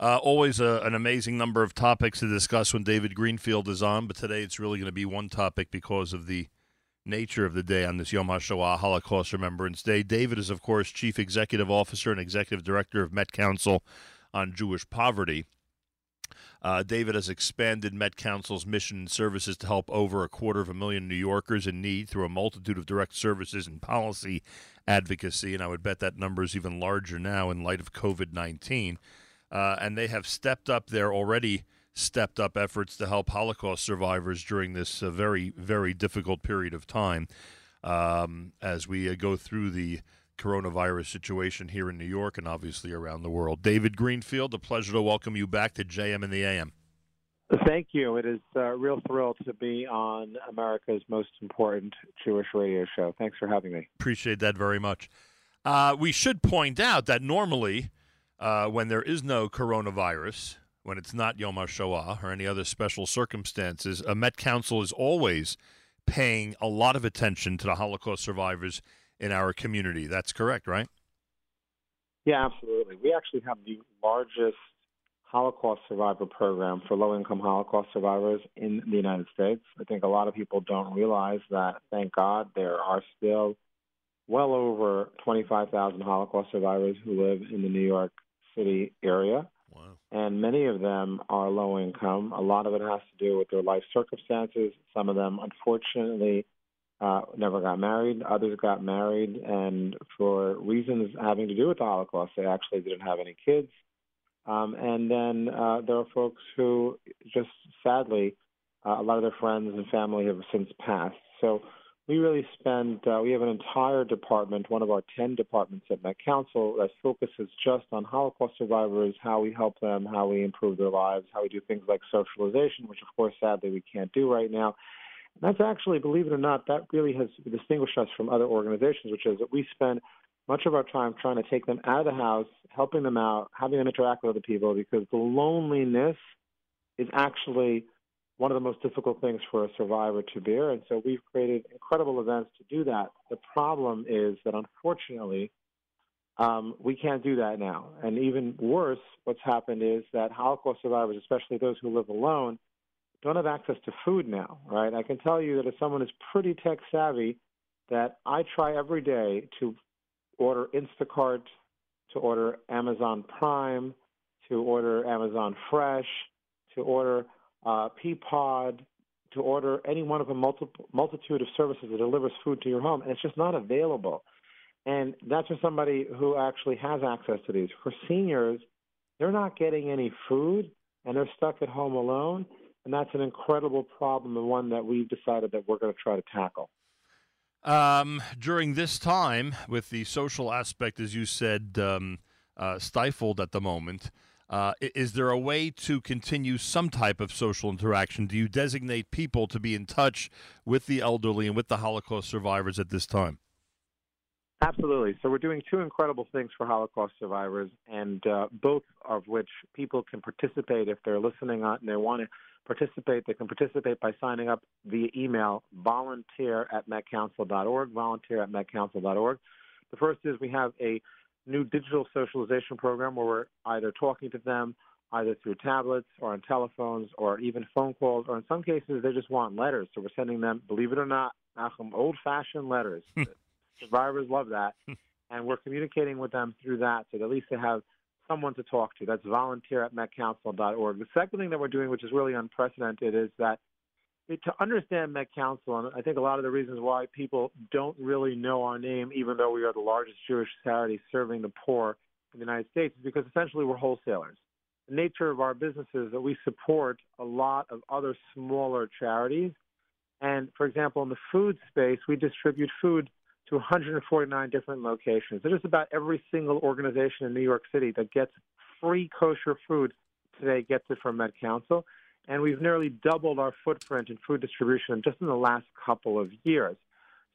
Uh, always a, an amazing number of topics to discuss when David Greenfield is on, but today it's really going to be one topic because of the nature of the day on this Yom HaShoah Holocaust Remembrance Day. David is, of course, Chief Executive Officer and Executive Director of Met Council on Jewish Poverty. Uh, David has expanded Met Council's mission and services to help over a quarter of a million New Yorkers in need through a multitude of direct services and policy advocacy. And I would bet that number is even larger now in light of COVID 19. Uh, and they have stepped up their already stepped up efforts to help Holocaust survivors during this uh, very, very difficult period of time um, as we uh, go through the coronavirus situation here in New York and obviously around the world. David Greenfield, a pleasure to welcome you back to JM in the AM. Thank you. It is a real thrill to be on America's most important Jewish radio show. Thanks for having me. Appreciate that very much. Uh, we should point out that normally, uh, when there is no coronavirus, when it's not Yom HaShoah or any other special circumstances, a Met Council is always paying a lot of attention to the Holocaust survivors in our community. That's correct, right? Yeah, absolutely. We actually have the largest Holocaust survivor program for low income Holocaust survivors in the United States. I think a lot of people don't realize that, thank God, there are still well over 25,000 Holocaust survivors who live in the New York City area. Wow. And many of them are low income. A lot of it has to do with their life circumstances. Some of them, unfortunately, uh, never got married. Others got married, and for reasons having to do with the Holocaust, they actually didn't have any kids. Um, and then uh, there are folks who just sadly, uh, a lot of their friends and family have since passed. So we really spend, uh, we have an entire department, one of our 10 departments at Met Council, that focuses just on Holocaust survivors, how we help them, how we improve their lives, how we do things like socialization, which of course, sadly, we can't do right now. And That's actually, believe it or not, that really has distinguished us from other organizations, which is that we spend much of our time trying to take them out of the house, helping them out, having them interact with other people, because the loneliness is actually one of the most difficult things for a survivor to bear. And so we've created incredible events to do that. The problem is that unfortunately, um, we can't do that now. And even worse, what's happened is that Holocaust survivors, especially those who live alone, don't have access to food now, right? I can tell you that if someone is pretty tech savvy, that I try every day to order Instacart, to order Amazon Prime, to order Amazon Fresh, to order uh, Peapod, to order any one of a multiple, multitude of services that delivers food to your home, and it's just not available. And that's for somebody who actually has access to these. For seniors, they're not getting any food, and they're stuck at home alone and that's an incredible problem and one that we've decided that we're going to try to tackle. Um, during this time, with the social aspect, as you said, um, uh, stifled at the moment, uh, is there a way to continue some type of social interaction? Do you designate people to be in touch with the elderly and with the Holocaust survivors at this time? Absolutely. So we're doing two incredible things for Holocaust survivors, and uh, both of which people can participate if they're listening on and they want to participate. They can participate by signing up via email, volunteer at metcouncil.org, volunteer at metcouncil.org. The first is we have a new digital socialization program where we're either talking to them either through tablets or on telephones or even phone calls, or in some cases they just want letters. So we're sending them, believe it or not, old-fashioned letters. Survivors love that. and we're communicating with them through that so that at least they have someone to talk to. That's volunteer at metcouncil.org. The second thing that we're doing, which is really unprecedented, is that to understand Met Council, and I think a lot of the reasons why people don't really know our name, even though we are the largest Jewish charity serving the poor in the United States, is because essentially we're wholesalers. The nature of our business is that we support a lot of other smaller charities. And for example, in the food space, we distribute food to 149 different locations. There's just about every single organization in New York City that gets free kosher food today gets it from Met Council. And we've nearly doubled our footprint in food distribution just in the last couple of years.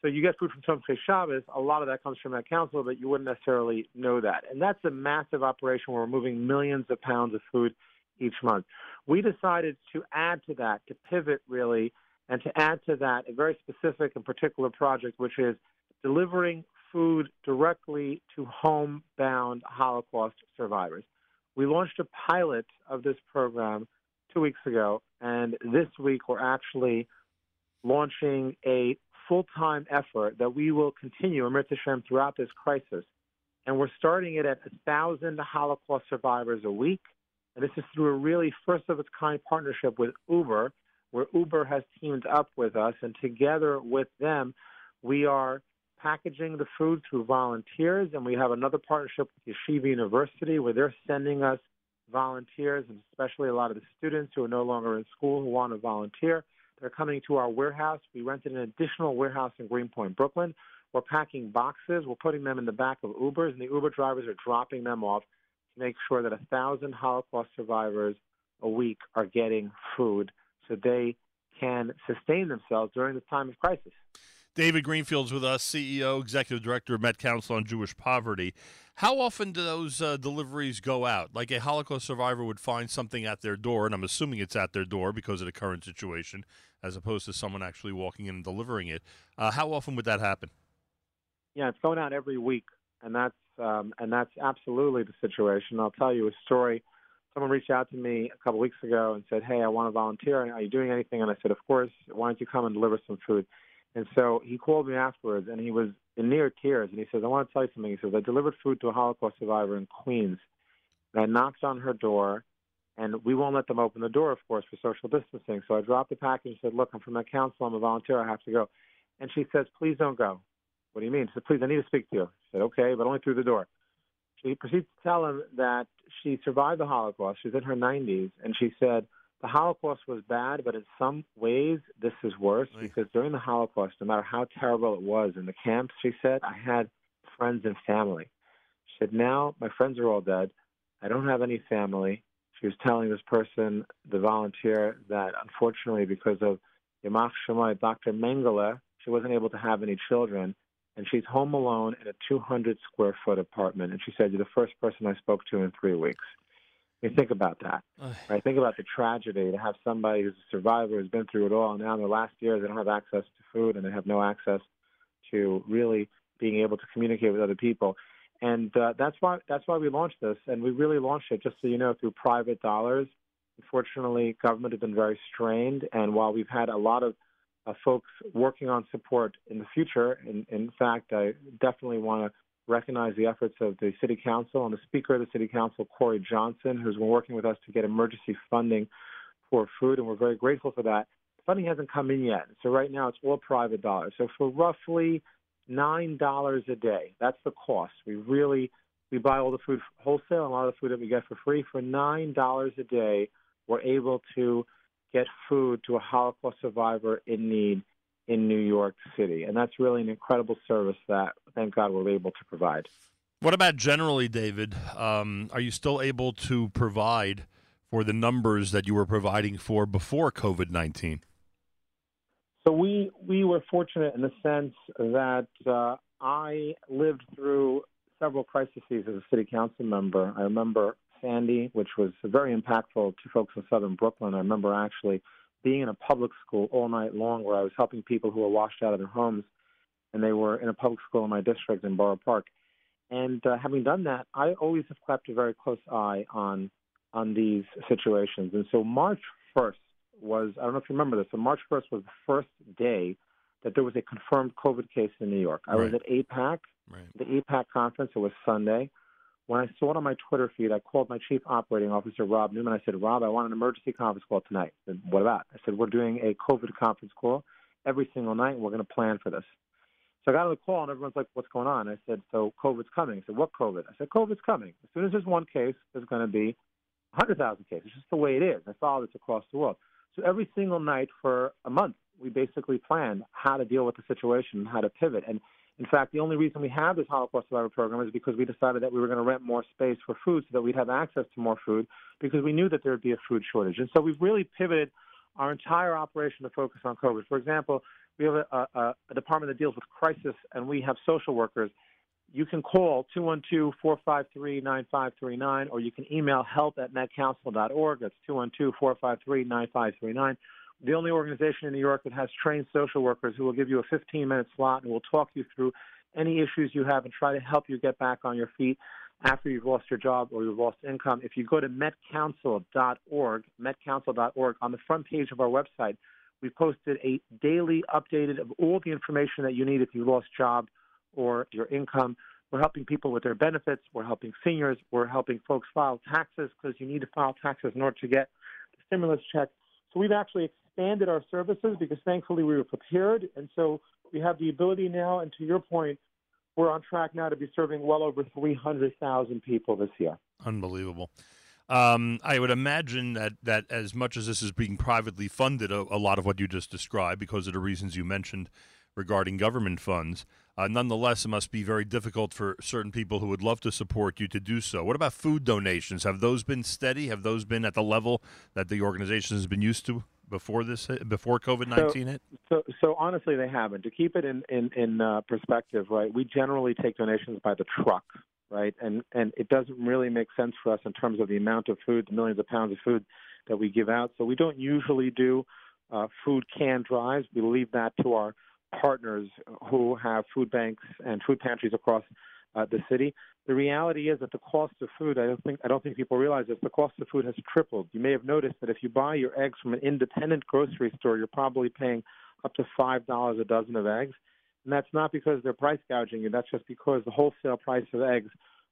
So you get food from Tzomchei Shabbos, a lot of that comes from Met Council, but you wouldn't necessarily know that. And that's a massive operation where we're moving millions of pounds of food each month. We decided to add to that, to pivot really, and to add to that a very specific and particular project, which is delivering food directly to homebound Holocaust survivors. we launched a pilot of this program two weeks ago, and this week we're actually launching a full-time effort that we will continue, Amrit Hashem, throughout this crisis. And we're starting it at a thousand Holocaust survivors a week. And this is through a really first of its kind partnership with Uber, where Uber has teamed up with us, and together with them, we are packaging the food through volunteers, and we have another partnership with Yeshiva University where they're sending us volunteers, and especially a lot of the students who are no longer in school who want to volunteer. They're coming to our warehouse. We rented an additional warehouse in Greenpoint, Brooklyn. We're packing boxes. We're putting them in the back of Ubers, and the Uber drivers are dropping them off to make sure that a thousand Holocaust survivors a week are getting food so they can sustain themselves during this time of crisis. David Greenfield's with us, CEO, Executive Director of Met Council on Jewish Poverty. How often do those uh, deliveries go out? Like a Holocaust survivor would find something at their door, and I'm assuming it's at their door because of the current situation, as opposed to someone actually walking in and delivering it. Uh, how often would that happen? Yeah, it's going out every week, and that's um, and that's absolutely the situation. I'll tell you a story. Someone reached out to me a couple weeks ago and said, "Hey, I want to volunteer. Are you doing anything?" And I said, "Of course. Why don't you come and deliver some food?" And so he called me afterwards, and he was in near tears. And he says, "I want to tell you something." He says, "I delivered food to a Holocaust survivor in Queens, and I knocked on her door, and we won't let them open the door, of course, for social distancing. So I dropped the package and said, "Look, I'm from the council. I'm a volunteer. I have to go." And she says, "Please don't go." What do you mean? She said, "Please, I need to speak to you." I said, "Okay, but only through the door." She proceeds to tell him that she survived the Holocaust. She's in her 90s, and she said the Holocaust was bad, but in some ways this is worse right. because during the Holocaust, no matter how terrible it was in the camps, she said, I had friends and family. She said, now my friends are all dead. I don't have any family. She was telling this person, the volunteer, that unfortunately because of Yamach Shemai, Dr. Mengele, she wasn't able to have any children. And she's home alone in a 200 square foot apartment. And she said, You're the first person I spoke to in three weeks. I mean, think about that. Right? Think about the tragedy to have somebody who's a survivor who's been through it all, now in the last year they don't have access to food and they have no access to really being able to communicate with other people. And uh, that's why that's why we launched this, and we really launched it just so you know through private dollars. Unfortunately, government has been very strained, and while we've had a lot of uh, folks working on support in the future, in, in fact, I definitely want to recognize the efforts of the City Council and the Speaker of the City Council, Corey Johnson, who's been working with us to get emergency funding for food, and we're very grateful for that. Funding hasn't come in yet, so right now it's all private dollars. So for roughly nine dollars a day, that's the cost. We really we buy all the food wholesale, and a lot of the food that we get for free. For nine dollars a day, we're able to get food to a Holocaust survivor in need in New York City. And that's really an incredible service that, thank God, we're able to provide. What about generally, David? Um, are you still able to provide for the numbers that you were providing for before COVID 19? So we, we were fortunate in the sense that uh, I lived through several crises as a city council member. I remember Sandy, which was very impactful to folks in southern Brooklyn. I remember actually being in a public school all night long where I was helping people who were washed out of their homes and they were in a public school in my district in Borough Park. And uh, having done that, I always have kept a very close eye on on these situations. And so March 1st was I don't know if you remember this, but March 1st was the first day that there was a confirmed COVID case in New York. I right. was at AIPAC, right. the AIPAC conference. It was Sunday. When I saw it on my Twitter feed, I called my chief operating officer, Rob Newman. I said, Rob, I want an emergency conference call tonight. Said, what about? I said, we're doing a COVID conference call every single night, and we're going to plan for this. So I got on the call, and everyone's like, what's going on? I said, so COVID's coming. I said, what COVID? I said, COVID's coming. As soon as there's one case, there's going to be 100,000 cases. It's just the way it is. I follow this across the world. So every single night for a month, we basically planned how to deal with the situation, how to pivot. And in fact, the only reason we have this Holocaust Survivor Program is because we decided that we were going to rent more space for food so that we'd have access to more food because we knew that there would be a food shortage. And so we've really pivoted our entire operation to focus on COVID. For example, we have a, a, a department that deals with crisis, and we have social workers. You can call 212-453-9539, or you can email help at metcouncil.org. That's 212-453-9539 the only organization in New York that has trained social workers who will give you a 15 minute slot and will talk you through any issues you have and try to help you get back on your feet. after you've lost your job or you've lost income. If you go to metcouncil.org, metcouncil.org, on the front page of our website, we posted a daily updated of all the information that you need if you lost job or your income. We're helping people with their benefits. We're helping seniors. We're helping folks file taxes because you need to file taxes in order to get the stimulus check. So we've actually expanded our services because thankfully we were prepared. And so we have the ability now, and to your point, we're on track now to be serving well over 300,000 people this year. Unbelievable. Um, I would imagine that, that as much as this is being privately funded, a, a, lot of what you just described, because of the reasons you mentioned regarding government funds, uh, nonetheless, it must be very difficult for certain people who would love to support you to do so. What about food donations? Have those been steady? Have those been at the level that the organization has been used to? Before this before COVID nineteen so, hit? So, so honestly, they haven't. To keep it in in, in uh, perspective, right? We generally take donations by the truck, right? And and it doesn't really make sense for us in terms of the amount of food, the millions of pounds of food that we give out. So we don't usually do uh, food can drives. We leave that to our partners who have food banks and food pantries across uh, the city. The reality is that the cost of food, I don't think I don't think people realize this, the cost of food has tripled. You may have noticed that if you buy your eggs from an independent grocery store, you're probably paying up to five dollars a dozen of eggs. And that's not because they're price gouging you, that's just because the wholesale price of eggs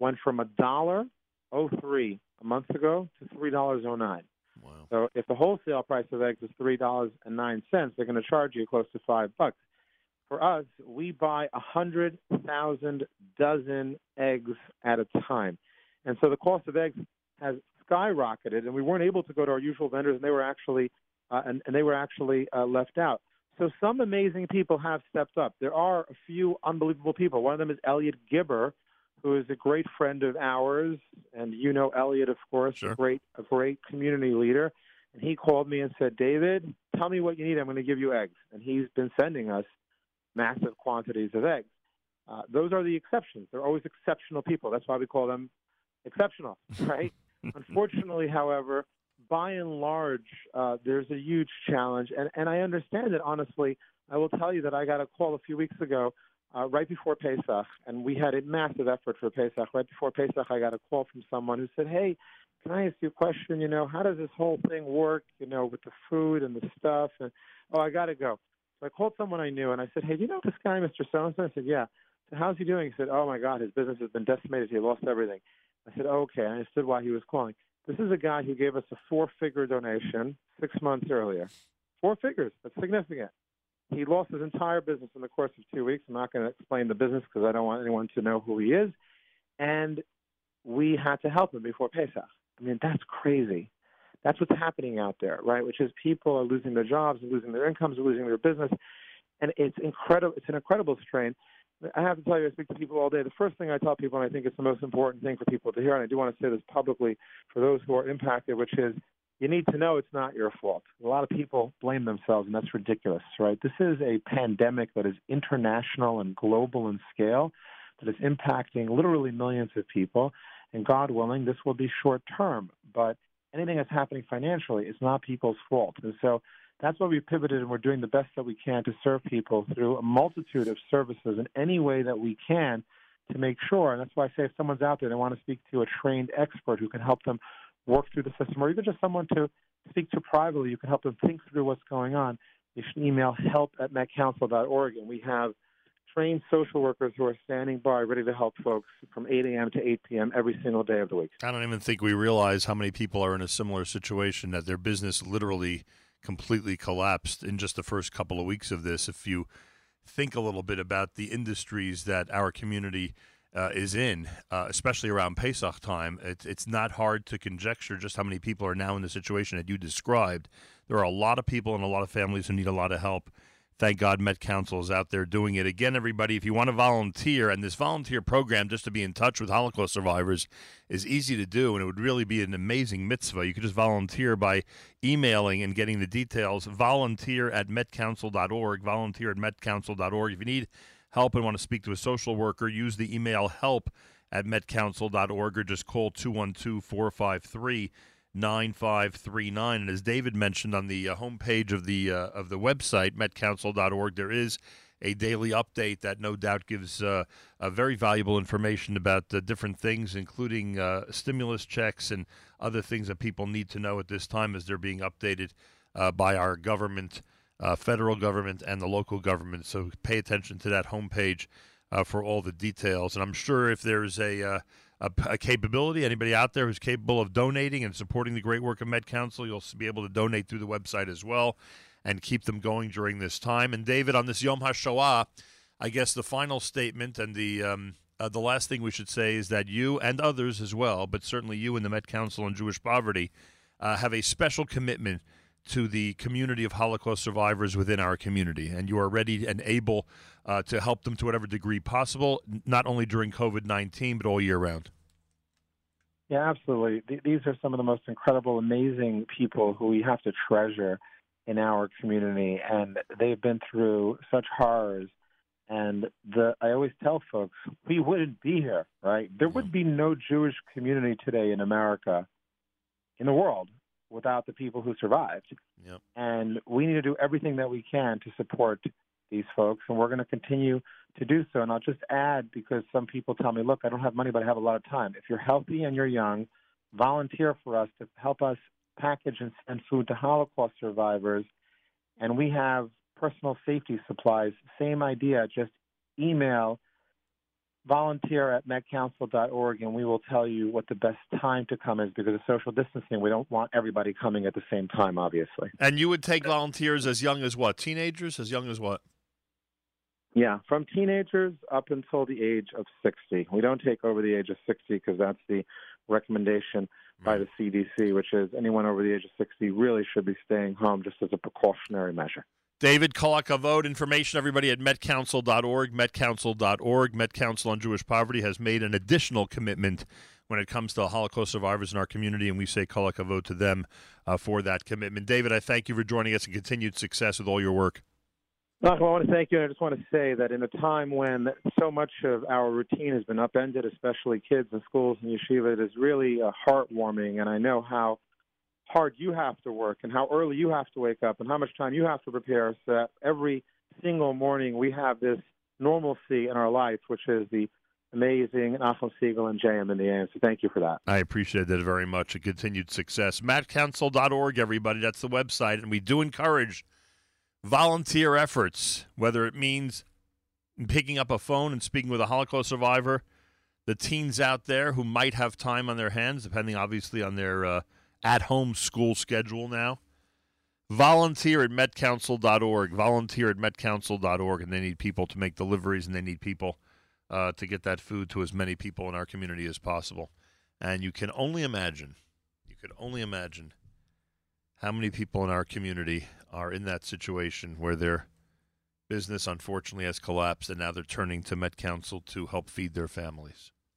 went from a dollar oh three a month ago to three dollars oh nine. Wow. So if the wholesale price of eggs is three dollars and nine cents, they're going to charge you close to five bucks for us, we buy a hundred thousand dozen eggs at a time, and so the cost of eggs has skyrocketed, and we weren't able to go to our usual vendors, and they were actually uh, and, and they were actually uh, left out. So some amazing people have stepped up. There are a few unbelievable people. One of them is Elliot Gibber, who is a great friend of ours, and you know Elliot, of course, sure. a great a great community leader. And he called me and said, David, tell me what you need. I'm going to give you eggs. And he's been sending us massive quantities of eggs. Uh, those are the exceptions. They're always exceptional people. That's why we call them exceptional, right? Unfortunately, however, by and large, uh, there's a huge challenge, and, and I understand it honestly. I will tell you that I got a call a few weeks ago, uh, right before Pesach, and we had a massive effort for Pesach. Right before Pesach, I got a call from someone who said, "Hey, can I ask you a question? You know, how does this whole thing work? You know, with the food and the stuff?" And oh, I got to go. So I called someone I knew and I said, Hey, do you know this guy, Mr. So and so? I said, Yeah. So How's he doing? He said, Oh my God, his business has been decimated. He lost everything. I said, Okay. I understood why he was calling. This is a guy who gave us a four figure donation six months earlier. Four figures. That's significant. He lost his entire business in the course of two weeks. I'm not going to explain the business because I don't want anyone to know who he is. And we had to help him before Pesach. I mean, that's crazy. That's what's happening out there, right? Which is people are losing their jobs, losing their incomes, losing their business, and it's incredible. It's an incredible strain. I have to tell you, I speak to people all day. The first thing I tell people, and I think it's the most important thing for people to hear, and I do want to say this publicly for those who are impacted, which is you need to know it's not your fault. A lot of people blame themselves, and that's ridiculous, right? This is a pandemic that is international and global in scale, that is impacting literally millions of people. And God willing, this will be short term. But anything that's happening financially is not people's fault. And so that's why we pivoted and we're doing the best that we can to serve people through a multitude of services in any way that we can to make sure. And that's why I say if someone's out there, they want to speak to a trained expert who can help them work through the system, or even just someone to speak to privately, you can help them think through what's going on. You should email help at metcouncil.org, and we have trained social workers who are standing by ready to help folks from 8 a.m. to 8 p.m. every single day of the week. I don't even think we realize how many people are in a similar situation that their business literally completely collapsed in just the first couple of weeks of this. If you think a little bit about the industries that our community uh, is in, uh, especially around Pesach time, it, it's not hard to conjecture just how many people are now in the situation that you described. There are a lot of people and a lot of families who need a lot of help thank God Met Council is out there doing it. Again, everybody, if you want to volunteer, and this volunteer program just to be in touch with Holocaust survivors is easy to do, and it would really be an amazing mitzvah. You could just volunteer by emailing and getting the details. Volunteer at metcouncil.org, volunteer at metcouncil.org. If you need help and want to speak to a social worker, use the email help at metcouncil.org or just call 212 453 9539. And as David mentioned on the uh, homepage of the uh, of the website metcouncil.org, there is a daily update that no doubt gives uh, very valuable information about different things, including uh, stimulus checks and other things that people need to know at this time as they're being updated uh, by our government, uh, federal government, and the local government. So pay attention to that homepage for all the details. And I'm sure if there's a, a, a capability, anybody out there who's capable of donating and supporting the great work of Met Council, you'll be able to donate through the website as well and keep them going during this time. And David, on this Yom HaShoah, I guess the final statement and the um, uh, the last thing we should say is that you and others as well, but certainly you and the Met Council on Jewish Poverty, uh, have a special commitment to the community of Holocaust survivors within our community, and you are ready and able uh, to help them to whatever degree possible, not only during COVID 19, but all year round. Yeah, absolutely. These are some of the most incredible, amazing people who we have to treasure in our community, and they've been through such horrors. And the I always tell folks, we wouldn't be here, right? There would be no Jewish community today in America, in the world, without the people who survived. Yep. And we need to do everything that we can to support these folks, and we're going to continue to do so. And I'll just add, because some people tell me, look, I don't have money, but I have a lot of time. If you're healthy and you're young, volunteer for us to help us package and send food to Holocaust survivors. And we have personal safety supplies. Same idea, just email volunteer at metcouncil.org and we will tell you what the best time to come is because of social distancing. We don't want everybody coming at the same time, obviously. And you would take volunteers as young as what? Teenagers? As young as what? Yeah, from teenagers up until the age of 60. We don't take over the age of 60 because that's the recommendation by mm. the CDC, which is anyone over the age of 60 really should be staying home just as a precautionary measure. David Kolakavod, information everybody at metcouncil.org, metcouncil.org. Met Council on Jewish Poverty has made an additional commitment when it comes to Holocaust survivors in our community, and we say Kolakavod to them uh, for that commitment. David, I thank you for joining us and continued success with all your work. I want to thank you. And I just want to say that in a time when so much of our routine has been upended, especially kids in schools and yeshiva, it is really uh, heartwarming. And I know how hard you have to work and how early you have to wake up and how much time you have to prepare so that every single morning we have this normalcy in our life, which is the amazing Nachum Segal and JM in the AM. So thank you for that. I appreciate that very much. A continued success. MetCouncil.org, everybody. That's the website. And we do encourage – volunteer efforts, whether it means picking up a phone and speaking with a Holocaust survivor, the teens out there who might have time on their hands, depending obviously on their uh, at home school schedule now. Volunteer at metcouncil.org. Volunteer at metcouncil.org. And they need people to make deliveries and they need people uh, to get that food to as many people in our community as possible. And you can only imagine, you can only imagine how many people in our community are in that situation where their business unfortunately has collapsed and now they're turning to Met Council to help feed their families.